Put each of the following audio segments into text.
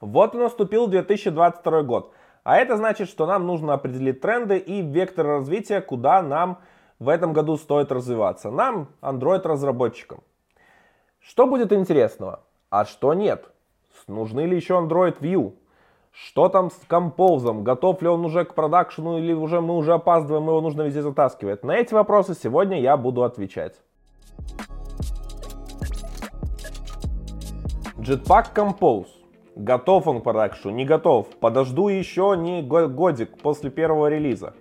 Вот и наступил 2022 год. А это значит, что нам нужно определить тренды и вектор развития, куда нам в этом году стоит развиваться. Нам, Android-разработчикам. Что будет интересного? А что нет? Нужны ли еще Android View? Что там с композом? Готов ли он уже к продакшену или уже мы уже опаздываем, его нужно везде затаскивать? На эти вопросы сегодня я буду отвечать. Jetpack Compose. Готов он к продакшену? Не готов. Подожду еще не годик после первого релиза.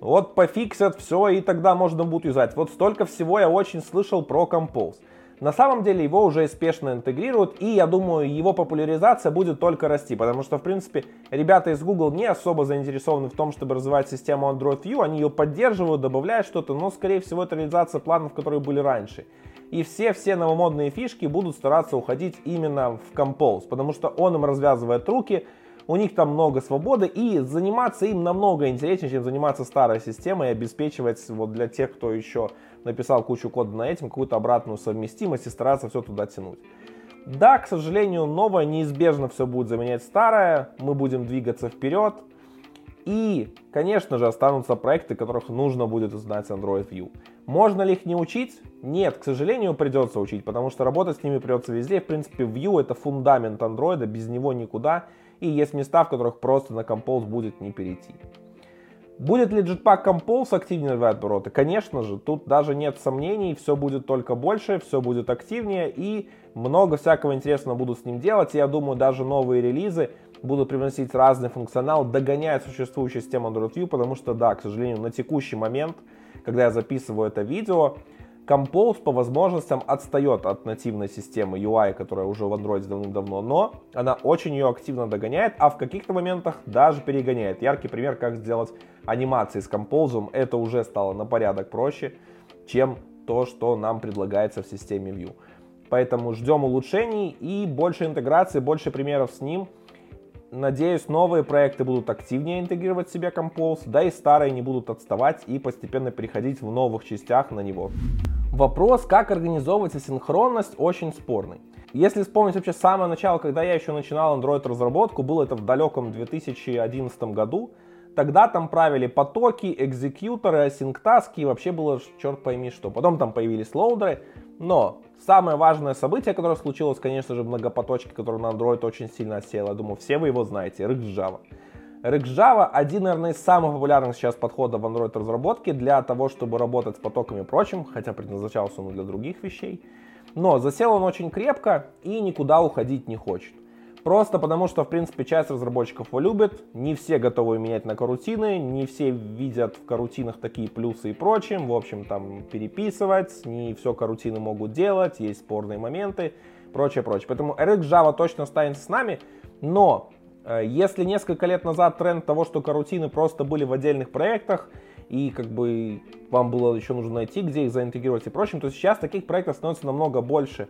Вот пофиксят все, и тогда можно будет юзать. Вот столько всего я очень слышал про Compose. На самом деле его уже успешно интегрируют, и я думаю, его популяризация будет только расти, потому что, в принципе, ребята из Google не особо заинтересованы в том, чтобы развивать систему Android View, они ее поддерживают, добавляют что-то, но, скорее всего, это реализация планов, которые были раньше. И все-все новомодные фишки будут стараться уходить именно в Compose, потому что он им развязывает руки, у них там много свободы, и заниматься им намного интереснее, чем заниматься старой системой и обеспечивать вот для тех, кто еще написал кучу кода на этим, какую-то обратную совместимость и стараться все туда тянуть. Да, к сожалению, новое неизбежно все будет заменять старое, мы будем двигаться вперед, и, конечно же, останутся проекты, которых нужно будет знать Android View. Можно ли их не учить? Нет, к сожалению, придется учить, потому что работать с ними придется везде. В принципе, View это фундамент Android, без него никуда. И есть места, в которых просто на Compose будет не перейти. Будет ли Jetpack Compose активнее развивать обороты? Конечно же, тут даже нет сомнений, все будет только больше, все будет активнее и много всякого интересного будут с ним делать. Я думаю, даже новые релизы будут привносить разный функционал, догоняя существующую систему Android View, потому что, да, к сожалению, на текущий момент, когда я записываю это видео, Compose по возможностям отстает от нативной системы UI, которая уже в Android давным-давно, но она очень ее активно догоняет, а в каких-то моментах даже перегоняет. Яркий пример, как сделать анимации с Compose, это уже стало на порядок проще, чем то, что нам предлагается в системе View. Поэтому ждем улучшений и больше интеграции, больше примеров с ним. Надеюсь, новые проекты будут активнее интегрировать в себя Compose, да и старые не будут отставать и постепенно переходить в новых частях на него. Вопрос, как организовывать асинхронность, очень спорный. Если вспомнить вообще самое начало, когда я еще начинал Android разработку, было это в далеком 2011 году, тогда там правили потоки, экзекьюторы, асинктаски, и вообще было черт пойми что. Потом там появились лоудеры, но самое важное событие, которое случилось, конечно же, многопоточки, который на Android очень сильно осел, я думаю, все вы его знаете, RxJava. RxJava один, наверное, из самых популярных сейчас подходов в Android разработке для того, чтобы работать с потоками и прочим, хотя предназначался он для других вещей. Но засел он очень крепко и никуда уходить не хочет. Просто потому, что, в принципе, часть разработчиков его любит, не все готовы менять на карутины, не все видят в карутинах такие плюсы и прочим, в общем, там, переписывать, не все карутины могут делать, есть спорные моменты, прочее, прочее. Поэтому RxJava точно останется с нами, но Э, если несколько лет назад тренд того, что карутины просто были в отдельных проектах, и как бы вам было еще нужно найти, где их заинтегрировать и прочим, то сейчас таких проектов становится намного больше.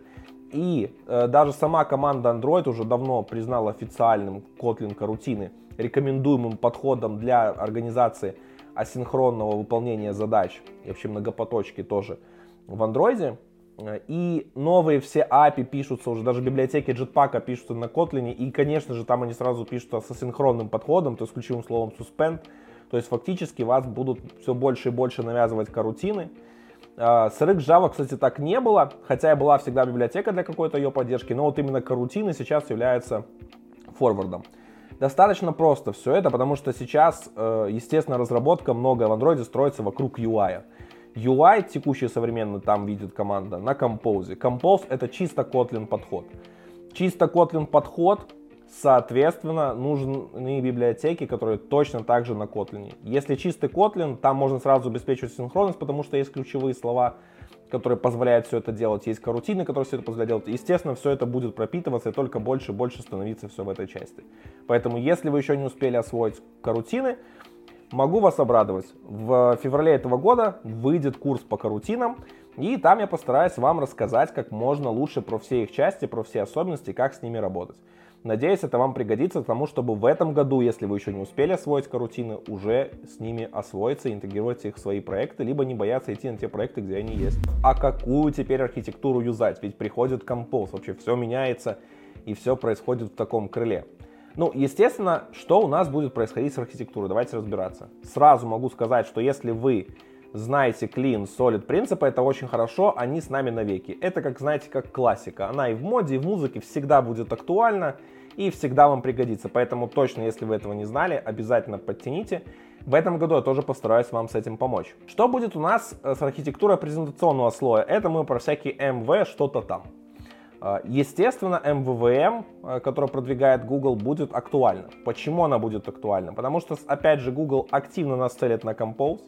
И э, даже сама команда Android уже давно признала официальным Kotlin карутины рекомендуемым подходом для организации асинхронного выполнения задач и вообще многопоточки тоже в Android. Э, и новые все API пишутся уже, даже библиотеки Jetpack пишутся на Kotlin, и, конечно же, там они сразу пишутся со синхронным подходом, то есть ключевым словом suspend. То есть фактически вас будут все больше и больше навязывать карутины. Э, с RxJava, кстати, так не было, хотя и была всегда библиотека для какой-то ее поддержки, но вот именно карутины сейчас являются форвардом. Достаточно просто все это, потому что сейчас, э, естественно, разработка многое в Android строится вокруг UI. UI текущий современный там видит команда на Compose. Compose это чисто Kotlin подход. Чисто Kotlin подход, соответственно, нужны библиотеки, которые точно так же на Kotlin. Если чистый Kotlin, там можно сразу обеспечивать синхронность, потому что есть ключевые слова, которые позволяют все это делать. Есть карутины, которые все это позволяют делать. Естественно, все это будет пропитываться и только больше и больше становиться все в этой части. Поэтому, если вы еще не успели освоить карутины, могу вас обрадовать. В феврале этого года выйдет курс по карутинам, и там я постараюсь вам рассказать как можно лучше про все их части, про все особенности, как с ними работать. Надеюсь, это вам пригодится тому, чтобы в этом году, если вы еще не успели освоить карутины, уже с ними освоиться, интегрировать их в свои проекты, либо не бояться идти на те проекты, где они есть. А какую теперь архитектуру юзать? Ведь приходит композ, вообще все меняется и все происходит в таком крыле. Ну, естественно, что у нас будет происходить с архитектурой? Давайте разбираться. Сразу могу сказать, что если вы знаете clean, solid принципы, это очень хорошо, они с нами навеки. Это, как знаете, как классика. Она и в моде, и в музыке всегда будет актуальна и всегда вам пригодится. Поэтому точно, если вы этого не знали, обязательно подтяните. В этом году я тоже постараюсь вам с этим помочь. Что будет у нас э, с архитектурой презентационного слоя? Это мы про всякие MV, что-то там. Э, естественно, MVVM, э, который продвигает Google, будет актуальна. Почему она будет актуальна? Потому что, опять же, Google активно нас целит на Compose,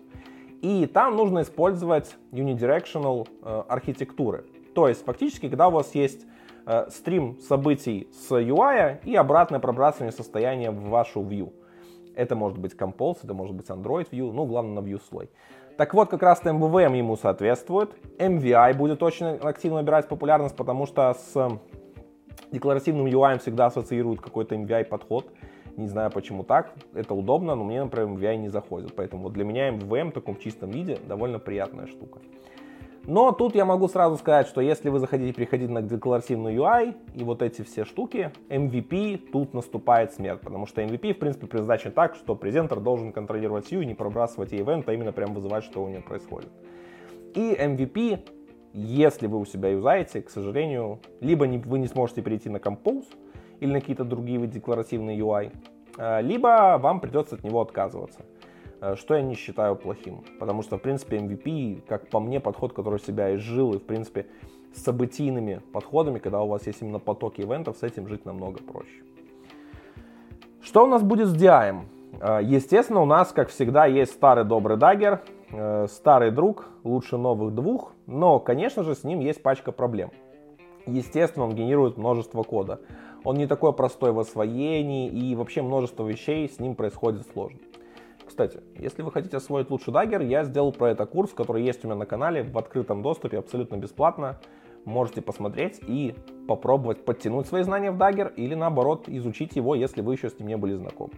и там нужно использовать unidirectional архитектуры. То есть, фактически, когда у вас есть стрим событий с UI и обратное пробрасывание состояния в вашу view. Это может быть Compose, это может быть Android View, ну, главное, на View слой. Так вот, как раз MVVM ему соответствует. MVI будет очень активно набирать популярность, потому что с декларативным UI всегда ассоциируют какой-то MVI подход. Не знаю, почему так. Это удобно, но мне, например, MVI не заходит. Поэтому вот для меня MVVM в таком чистом виде довольно приятная штука. Но тут я могу сразу сказать, что если вы захотите переходить на декларативный UI и вот эти все штуки, MVP тут наступает смерть, потому что MVP в принципе предназначен так, что презентер должен контролировать view и не пробрасывать ивент, а именно прям вызывать, что у него происходит. И MVP, если вы у себя юзаете, к сожалению, либо не, вы не сможете перейти на Compose или на какие-то другие декларативные UI, а, либо вам придется от него отказываться. Э, что я не считаю плохим. Потому что, в принципе, MVP, как по мне, подход, который себя изжил, и, в принципе, с событийными подходами, когда у вас есть именно потоки ивентов, с этим жить намного проще. Что у нас будет с DI? Э, естественно, у нас, как всегда, есть старый добрый дагер, э, старый друг, лучше новых двух, но, конечно же, с ним есть пачка проблем. Естественно, он генерирует множество кода. Он не такой простой в освоении, и вообще множество вещей с ним происходит сложно. Кстати, если вы хотите освоить лучше Dagger, я сделал про это курс, который есть у меня на канале в открытом доступе, абсолютно бесплатно. Можете посмотреть и попробовать подтянуть свои знания в Dagger или наоборот изучить его, если вы еще с ним не были знакомы.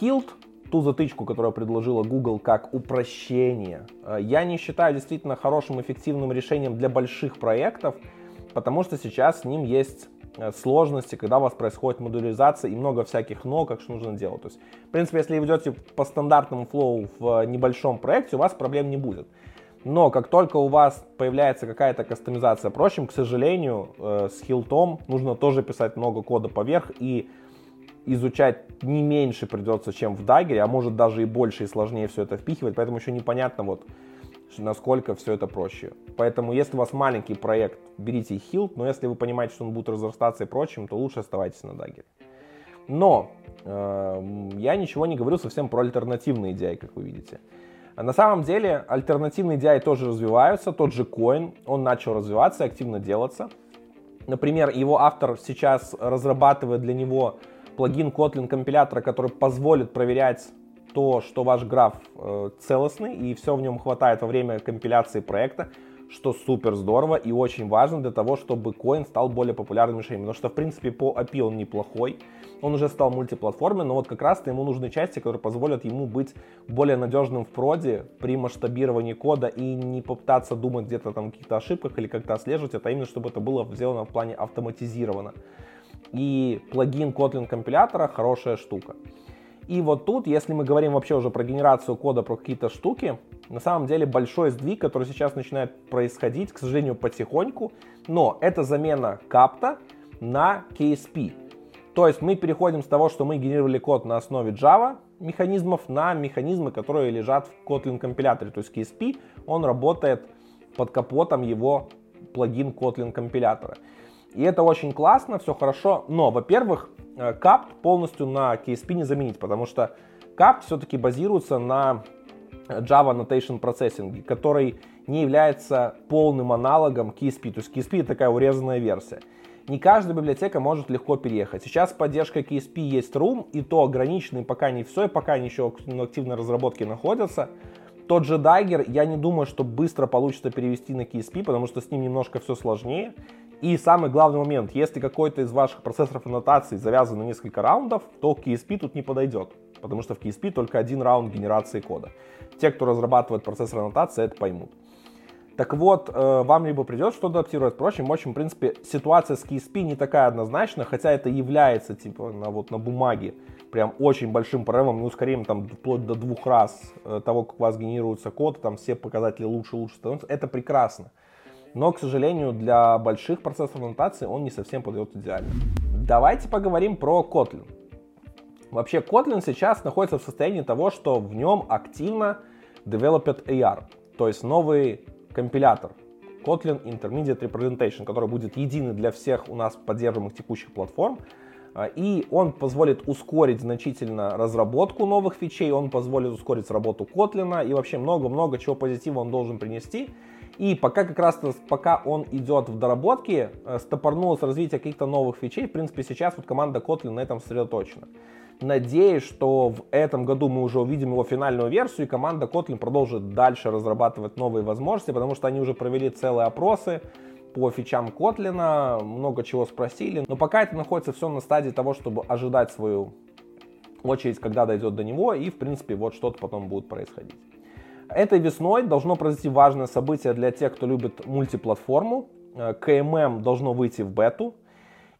Hilt, ту затычку, которую предложила Google как упрощение, э, я не считаю действительно хорошим эффективным решением для больших проектов, потому что сейчас с ним есть сложности, когда у вас происходит модуляризация и много всяких но, как что нужно делать. То есть, в принципе, если вы идете по стандартному флоу в небольшом проекте, у вас проблем не будет. Но как только у вас появляется какая-то кастомизация прочим, к сожалению, э, с хилтом нужно тоже писать много кода поверх и изучать не меньше придется, чем в Dagger, а может даже и больше и сложнее все это впихивать, поэтому еще непонятно вот, насколько все это проще. Поэтому, если у вас маленький проект, берите Hilt, но если вы понимаете, что он будет разрастаться и прочим, то лучше оставайтесь на Dagger. Но э, я ничего не говорю совсем про альтернативные DI, как вы видите. На самом деле альтернативные DI тоже развиваются, тот же Coin, он начал развиваться и активно делаться. Например, его автор сейчас разрабатывает для него плагин Kotlin компилятора, который позволит проверять то, что ваш граф э, целостный и все в нем хватает во время компиляции проекта, что супер здорово и очень важно для того, чтобы Coin стал более популярным решением. Потому что, в принципе, по API он неплохой, он уже стал мультиплатформенным, но вот как раз-то ему нужны части, которые позволят ему быть более надежным в проде при масштабировании кода и не попытаться думать где-то там каких-то ошибках или как-то отслеживать это, а именно чтобы это было сделано в плане автоматизировано. И плагин Kotlin компилятора хорошая штука. И вот тут, если мы говорим вообще уже про генерацию кода, про какие-то штуки, на самом деле большой сдвиг, который сейчас начинает происходить, к сожалению, потихоньку, но это замена капта на KSP. То есть мы переходим с того, что мы генерировали код на основе Java механизмов на механизмы, которые лежат в Kotlin компиляторе. То есть KSP, он работает под капотом его плагин Kotlin компилятора. И это очень классно, все хорошо, но, во-первых, Э, полностью на KSP не заменить, потому что CAPT все-таки базируется на Java Annotation Processing, который не является полным аналогом KSP. То есть KSP такая урезанная версия. Не каждая библиотека может легко переехать. Сейчас поддержка KSP есть Room, и то ограниченный пока не все, и пока они еще в активной разработке находятся. Тот же Dagger, я не думаю, что быстро получится перевести на KSP, потому что с ним немножко все сложнее. И самый главный момент, если какой-то из ваших процессоров аннотации завязан на несколько раундов, то KSP тут не подойдет, потому что в KSP только один раунд генерации кода. Те, кто разрабатывает процессор аннотации, это поймут. Так вот, э, вам либо придется что-то адаптировать, впрочем, общем, в принципе, ситуация с KSP не такая однозначная, хотя это является, типа, на, вот, на бумаге прям очень большим прорывом, и ускорением там вплоть до двух раз э, того, как у вас генерируется код, там все показатели лучше и лучше становятся, это прекрасно. Но, к сожалению, для больших процессов аннотации он не совсем подойдет идеально. Давайте поговорим про Kotlin. Вообще, Kotlin сейчас находится в состоянии того, что в нем активно developed AR, то есть новый компилятор Kotlin Intermediate Representation, который будет единый для всех у нас поддерживаемых текущих платформ. А, и он позволит ускорить значительно разработку новых фичей, он позволит ускорить работу Kotlin и вообще много-много чего позитива он должен принести. И пока как раз пока он идет в доработке, э, стопорнулось развитие каких-то новых фичей. В принципе, сейчас вот команда Kotlin на этом сосредоточена. Надеюсь, что в этом году мы уже увидим его финальную версию, и команда Kotlin продолжит дальше разрабатывать новые возможности, потому что они уже провели целые опросы по фичам Kotlin, много чего спросили. Но пока это находится все на стадии того, чтобы ожидать свою очередь, когда дойдет до него, и, в принципе, вот что-то потом будет происходить. Этой весной должно произойти важное событие для тех, кто любит мультиплатформу. KMM должно выйти в бету.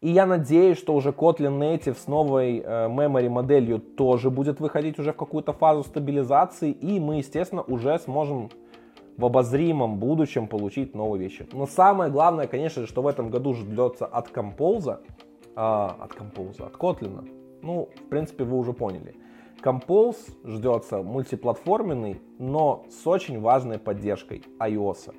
И я надеюсь, что уже Kotlin Native с новой э, memory моделью тоже будет выходить уже в какую-то фазу стабилизации, и мы, естественно, уже сможем в обозримом будущем получить новые вещи. Но самое главное, конечно же, что в этом году ждется от Compose, э, от Compose, от Kotlin, ну, в принципе, вы уже поняли. Compose ждется мультиплатформенный, но с очень важной поддержкой iOS.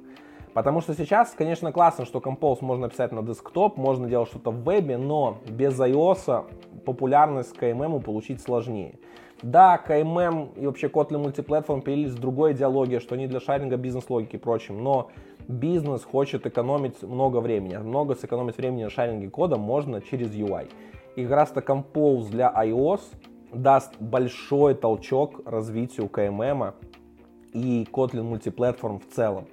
Потому что сейчас, конечно, классно, что Compose можно писать на десктоп, можно делать что-то в вебе, но без iOS популярность KMM получить сложнее. Да, KMM и вообще Kotlin Multiplatform появились в другой идеологии, что они для шаринга бизнес-логики и прочим, но бизнес хочет экономить много времени. Много сэкономить времени на шаринге кода можно через UI. И как раз-то Compose для iOS даст большой толчок развитию KMM и Kotlin Multiplatform в целом.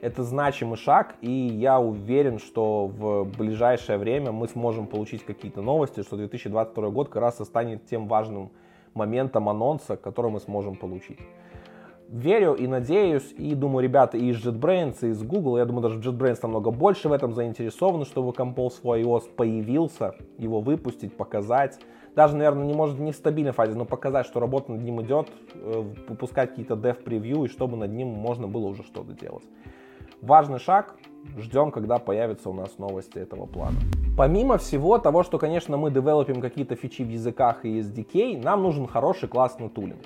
Это значимый шаг, и я уверен, что в ближайшее время мы сможем получить какие-то новости, что 2022 год как раз и станет тем важным моментом анонса, который мы сможем получить. Верю и надеюсь, и думаю, ребята и из JetBrains, и из Google, я думаю, даже JetBrains намного больше в этом заинтересованы, чтобы Compose for iOS появился, его выпустить, показать. Даже, наверное, не может не в стабильной фазе, но показать, что работа над ним идет, э, выпускать какие-то dev-превью, и чтобы над ним можно было уже что-то делать. Важный шаг. Ждем, когда появятся у нас новости этого плана. Помимо всего того, что, конечно, мы девелопим какие-то фичи в языках и SDK, нам нужен хороший классный тулинг.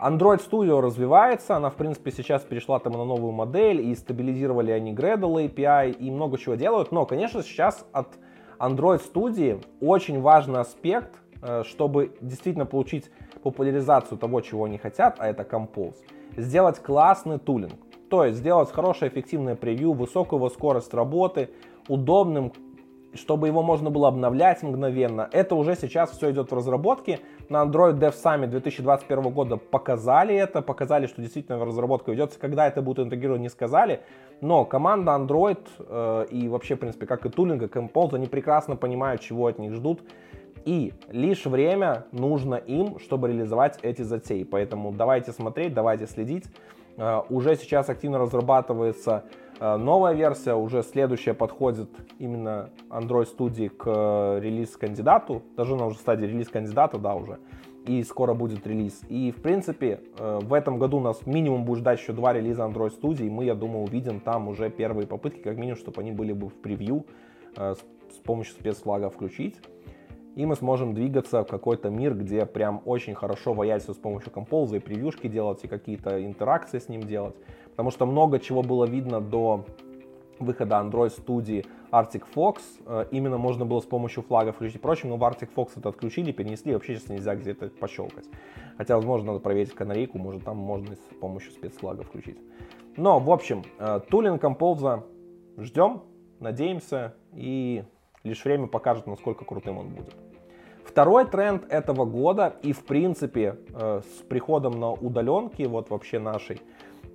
Android Studio развивается, она, в принципе, сейчас перешла там на новую модель, и стабилизировали они Gradle API, и много чего делают, но, конечно, сейчас от Android Studio очень важный аспект, чтобы действительно получить популяризацию того, чего они хотят, а это Compose. Сделать классный тулинг. То есть сделать хорошее эффективное превью, высокую его скорость работы, удобным, чтобы его можно было обновлять мгновенно. Это уже сейчас все идет в разработке. На Android Dev Summit 2021 года показали это, показали, что действительно разработка ведется. Когда это будет интегрировано, не сказали. Но команда Android э, и вообще, в принципе, как и тулинга, Compose, они прекрасно понимают, чего от них ждут. И лишь время нужно им, чтобы реализовать эти затеи. Поэтому давайте смотреть, давайте следить. Э, уже сейчас активно разрабатывается э, новая версия, уже следующая подходит именно Android Studio к э, релиз-кандидату, даже на уже стадии релиз-кандидата, да, уже, и скоро будет релиз. И, в принципе, в этом году нас минимум будет ждать еще два релиза Android Studio, и мы, я думаю, увидим там уже первые попытки, как минимум, чтобы они были бы в превью, с помощью спецфлага включить и мы сможем двигаться в какой-то мир, где прям очень хорошо ваять с помощью композа и превьюшки делать, и какие-то интеракции с ним делать. Потому что много чего было видно до выхода Android студии Arctic Fox, э, именно можно было с помощью флага включить прочим, но в Arctic Fox это отключили, перенесли, вообще сейчас нельзя где-то пощелкать. Хотя, возможно, надо проверить канарейку, может там можно с помощью спецфлага включить. Но, в общем, э, тулинг композа ждем, надеемся и Лишь время покажет, насколько крутым он будет. Второй тренд этого года и, в принципе, э, с приходом на удаленки, вот вообще нашей,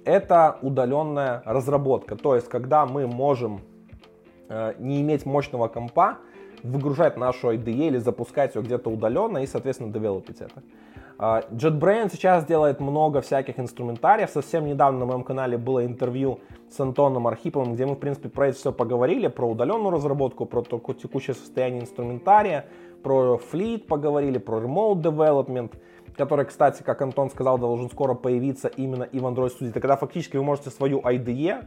это удаленная разработка. То есть, когда мы можем э, не иметь мощного компа, выгружать нашу IDE или запускать ее где-то удаленно и, соответственно, девелопить это. А, JetBrains сейчас делает много всяких инструментариев. Совсем недавно на моем канале было интервью с Антоном Архиповым, где мы, в принципе, про это все поговорили, про удаленную разработку, про текущее состояние инструментария, про флит поговорили, про remote development, который, кстати, как Антон сказал, должен скоро появиться именно и в Android Studio. Это когда фактически вы можете свою IDE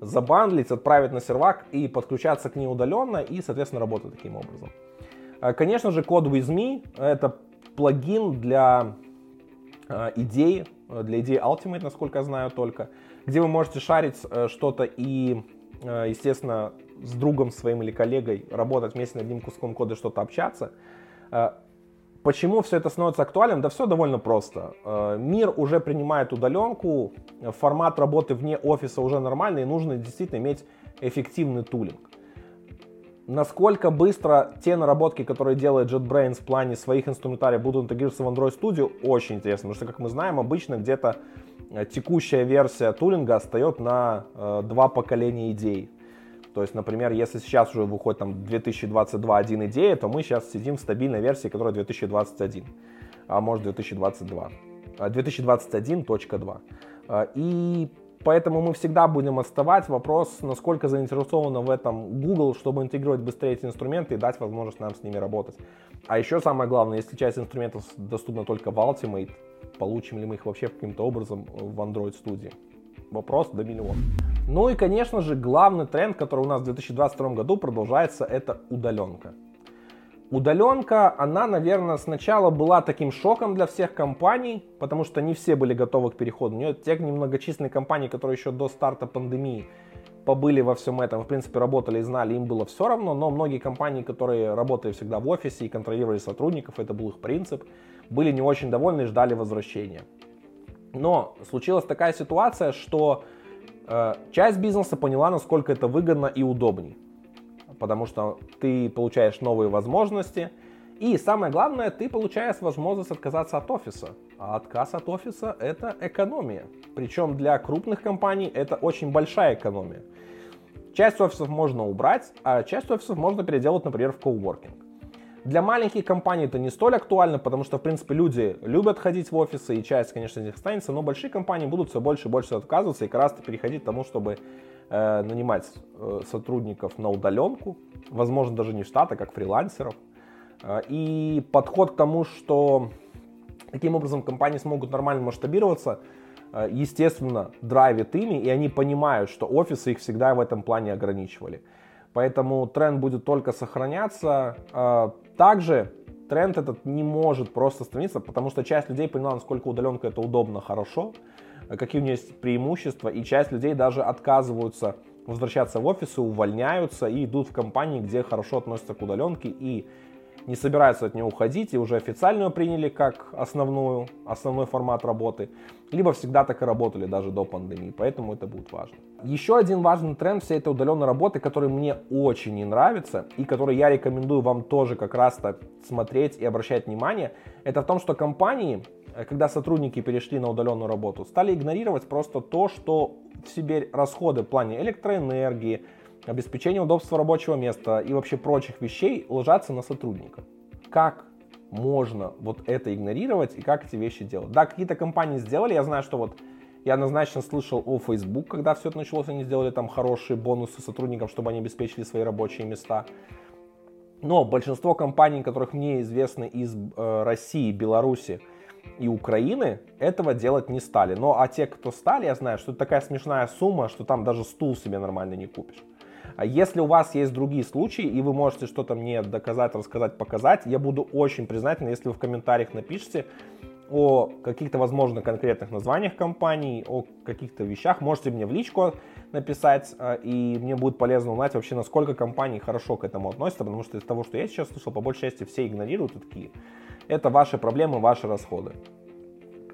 забандлить, отправить на сервак и подключаться к ней удаленно и, соответственно, работать таким образом. А, конечно же, код with me — это плагин для э, идей, для идеи Ultimate, насколько я знаю только, где вы можете шарить э, что-то и, э, естественно, с другом своим или коллегой работать вместе над одним куском кода, что-то общаться. Э, почему все это становится актуальным? Да все довольно просто. Э, мир уже принимает удаленку, формат работы вне офиса уже нормальный, и нужно действительно иметь эффективный тулинг. Насколько быстро те наработки, которые делает JetBrains в плане своих инструментариев, будут интегрироваться в Android Studio, очень интересно. Потому что, как мы знаем, обычно где-то э, текущая версия тулинга остается на э, два поколения идей. То есть, например, если сейчас уже выходит там 2022 один идея, то мы сейчас сидим в стабильной версии, которая 2021, а может 2022. 2021.2. Э, и Поэтому мы всегда будем отставать. Вопрос, насколько заинтересована в этом Google, чтобы интегрировать быстрее эти инструменты и дать возможность нам с ними работать. А еще самое главное, если часть инструментов доступна только в Ultimate, получим ли мы их вообще каким-то образом в Android Studio? Вопрос до миллиона. Ну и, конечно же, главный тренд, который у нас в 2022 году продолжается, это удаленка. Удаленка, она, наверное, сначала была таким шоком для всех компаний, потому что не все были готовы к переходу. У те немногочисленные компании, которые еще до старта пандемии побыли во всем этом, в принципе, работали и знали, им было все равно, но многие компании, которые работали всегда в офисе и контролировали сотрудников, это был их принцип, были не очень довольны и ждали возвращения. Но случилась такая ситуация, что часть бизнеса поняла, насколько это выгодно и удобнее потому что ты получаешь новые возможности. И самое главное, ты получаешь возможность отказаться от офиса. А отказ от офиса – это экономия. Причем для крупных компаний это очень большая экономия. Часть офисов можно убрать, а часть офисов можно переделать, например, в коуворкинг. Для маленьких компаний это не столь актуально, потому что, в принципе, люди любят ходить в офисы, и часть, конечно, из них останется, но большие компании будут все больше и больше отказываться и как раз переходить к тому, чтобы э, нанимать э, сотрудников на удаленку, возможно, даже не в штат, а как фрилансеров. Э, и подход к тому, что таким образом компании смогут нормально масштабироваться, э, естественно, драйвит ими, и они понимают, что офисы их всегда в этом плане ограничивали. Поэтому тренд будет только сохраняться. Э, также тренд этот не может просто остановиться, потому что часть людей поняла, насколько удаленка это удобно, хорошо, какие у нее есть преимущества, и часть людей даже отказываются возвращаться в офисы, увольняются и идут в компании, где хорошо относятся к удаленке и не собираются от нее уходить и уже официально приняли как основную, основной формат работы, либо всегда так и работали даже до пандемии, поэтому это будет важно. Еще один важный тренд всей этой удаленной работы, который мне очень не нравится и который я рекомендую вам тоже как раз-то смотреть и обращать внимание, это в том, что компании Э, когда сотрудники перешли на удаленную работу, стали игнорировать просто то, что в себе расходы в плане электроэнергии, обеспечения удобства рабочего места и вообще прочих вещей ложатся на сотрудника. Как можно вот это игнорировать и как эти вещи делать? Да, какие-то компании сделали, я знаю, что вот я однозначно слышал о Facebook, когда все это началось, они сделали там хорошие бонусы сотрудникам, чтобы они обеспечили свои рабочие места. Но большинство компаний, которых мне известны из э, России, Беларуси, и Украины этого делать не стали. Но а те, кто стали, я знаю, что это такая смешная сумма, что там даже стул себе нормально не купишь. А если у вас есть другие случаи, и вы можете что-то мне доказать, рассказать, показать, я буду очень признателен, если вы в комментариях напишите о каких-то, возможно, конкретных названиях компаний, о каких-то вещах. Можете мне в личку написать, а, и мне будет полезно узнать вообще, насколько компании хорошо к этому относятся, потому что из того, что я сейчас слышал, по большей части все игнорируют и такие. Это ваши проблемы, ваши расходы.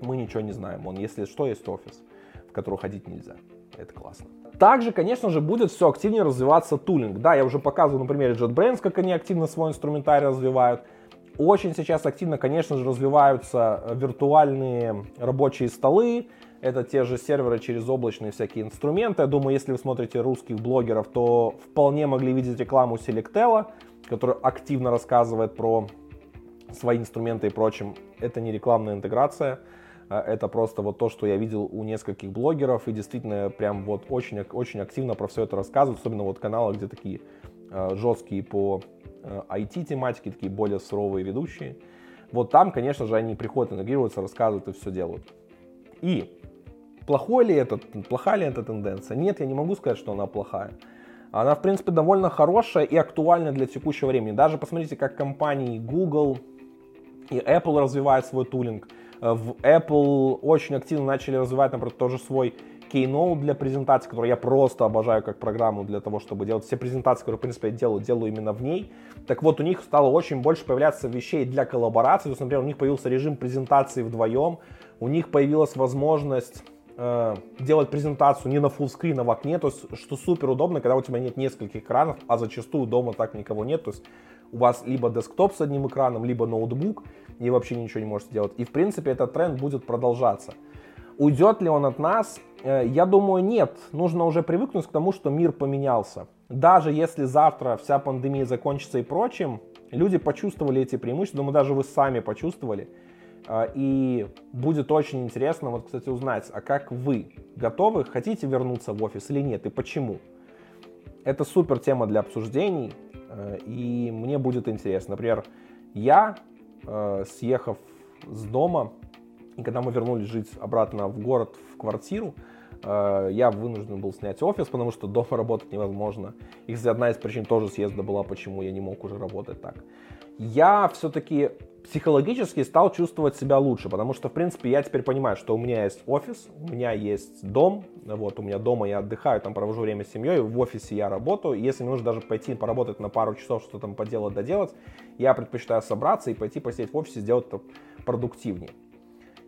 Мы ничего не знаем. Он, если что, есть офис, в который ходить нельзя. Это классно. Также, конечно же, будет все активнее развиваться тулинг. Да, я уже показывал на примере JetBrains, как они активно свой инструментарий развивают. Очень сейчас активно, конечно же, развиваются виртуальные рабочие столы. Это те же серверы через облачные всякие инструменты. Я думаю, если вы смотрите русских блогеров, то вполне могли видеть рекламу Selectel который активно рассказывает про свои инструменты и прочим. Это не рекламная интеграция, это просто вот то, что я видел у нескольких блогеров, и действительно прям вот очень, очень активно про все это рассказывают, особенно вот каналы, где такие э, жесткие по IT-тематике, такие более суровые ведущие. Вот там, конечно же, они приходят, интегрируются, рассказывают и все делают. И плохой ли это, плохая ли эта тенденция? Нет, я не могу сказать, что она плохая. Она, в принципе, довольно хорошая и актуальна для текущего времени. Даже посмотрите, как компании Google и Apple развивают свой тулинг. Э, в Apple очень активно начали развивать, например, тоже свой Keynote для презентации, который я просто обожаю как программу для того, чтобы делать все презентации, которые, в принципе, я делаю, делаю именно в ней. Так вот, у них стало очень больше появляться вещей для коллаборации. То есть, например, у них появился режим презентации вдвоем, у них появилась возможность э, делать презентацию не на фуллскрин, а в окне, то есть, что супер удобно, когда у тебя нет нескольких экранов, а зачастую дома так никого нет, то есть у вас либо десктоп с одним экраном, либо ноутбук, и вообще ничего не можете делать. И, в принципе, этот тренд будет продолжаться. Уйдет ли он от нас? Э, я думаю, нет. Нужно уже привыкнуть к тому, что мир поменялся. Даже если завтра вся пандемия закончится и прочим, люди почувствовали эти преимущества, думаю, даже вы сами почувствовали. Э, и будет очень интересно, вот, кстати, узнать, а как вы готовы, хотите вернуться в офис или нет, и почему. Это супер тема для обсуждений, и мне будет интересно. Например, я, съехав с дома, и когда мы вернулись жить обратно в город, в квартиру, э, я вынужден был снять офис, потому что дома работать невозможно. И, одна из причин тоже съезда была, почему я не мог уже работать так. Я все-таки психологически стал чувствовать себя лучше, потому что, в принципе, я теперь понимаю, что у меня есть офис, у меня есть дом, вот, у меня дома я отдыхаю, там провожу время с семьей, в офисе я работаю, если мне нужно даже пойти поработать на пару часов, что там поделать, доделать, я предпочитаю собраться и пойти посидеть в офисе, сделать это продуктивнее.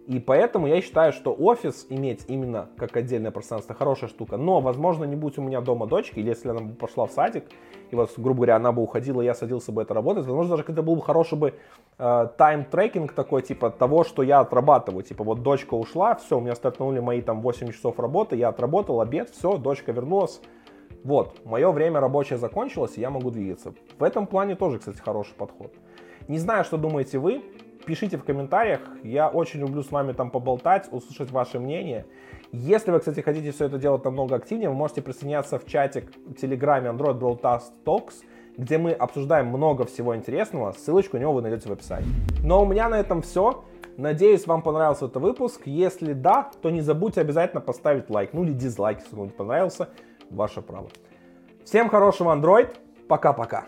И поэтому я считаю, что офис иметь именно как отдельное пространство хорошая штука. Но, возможно, не будь у меня дома дочки, или если она бы пошла в садик, и вот, грубо говоря, она бы уходила, я садился бы это работать, возможно, даже это был бы хороший бы э, time-tracking такой, типа того, что я отрабатываю. Типа вот дочка ушла, все, у меня стартанули мои там 8 часов работы, я отработал обед, все, дочка вернулась. Вот, мое время рабочее закончилось, и я могу двигаться. В этом плане тоже, кстати, хороший подход. Не знаю, что думаете вы, пишите в комментариях. Я очень люблю с вами там поболтать, услышать ваше мнение. Если вы, кстати, хотите все это делать намного активнее, вы можете присоединяться в чатик в Телеграме Android Broadcast Talks, где мы обсуждаем много всего интересного. Ссылочку на него вы найдете в описании. Но у меня на этом все. Надеюсь, вам понравился этот выпуск. Если да, то не забудьте обязательно поставить лайк. Ну или дизлайк, если вам не понравился. Ваше право. Всем хорошего Android. Пока-пока.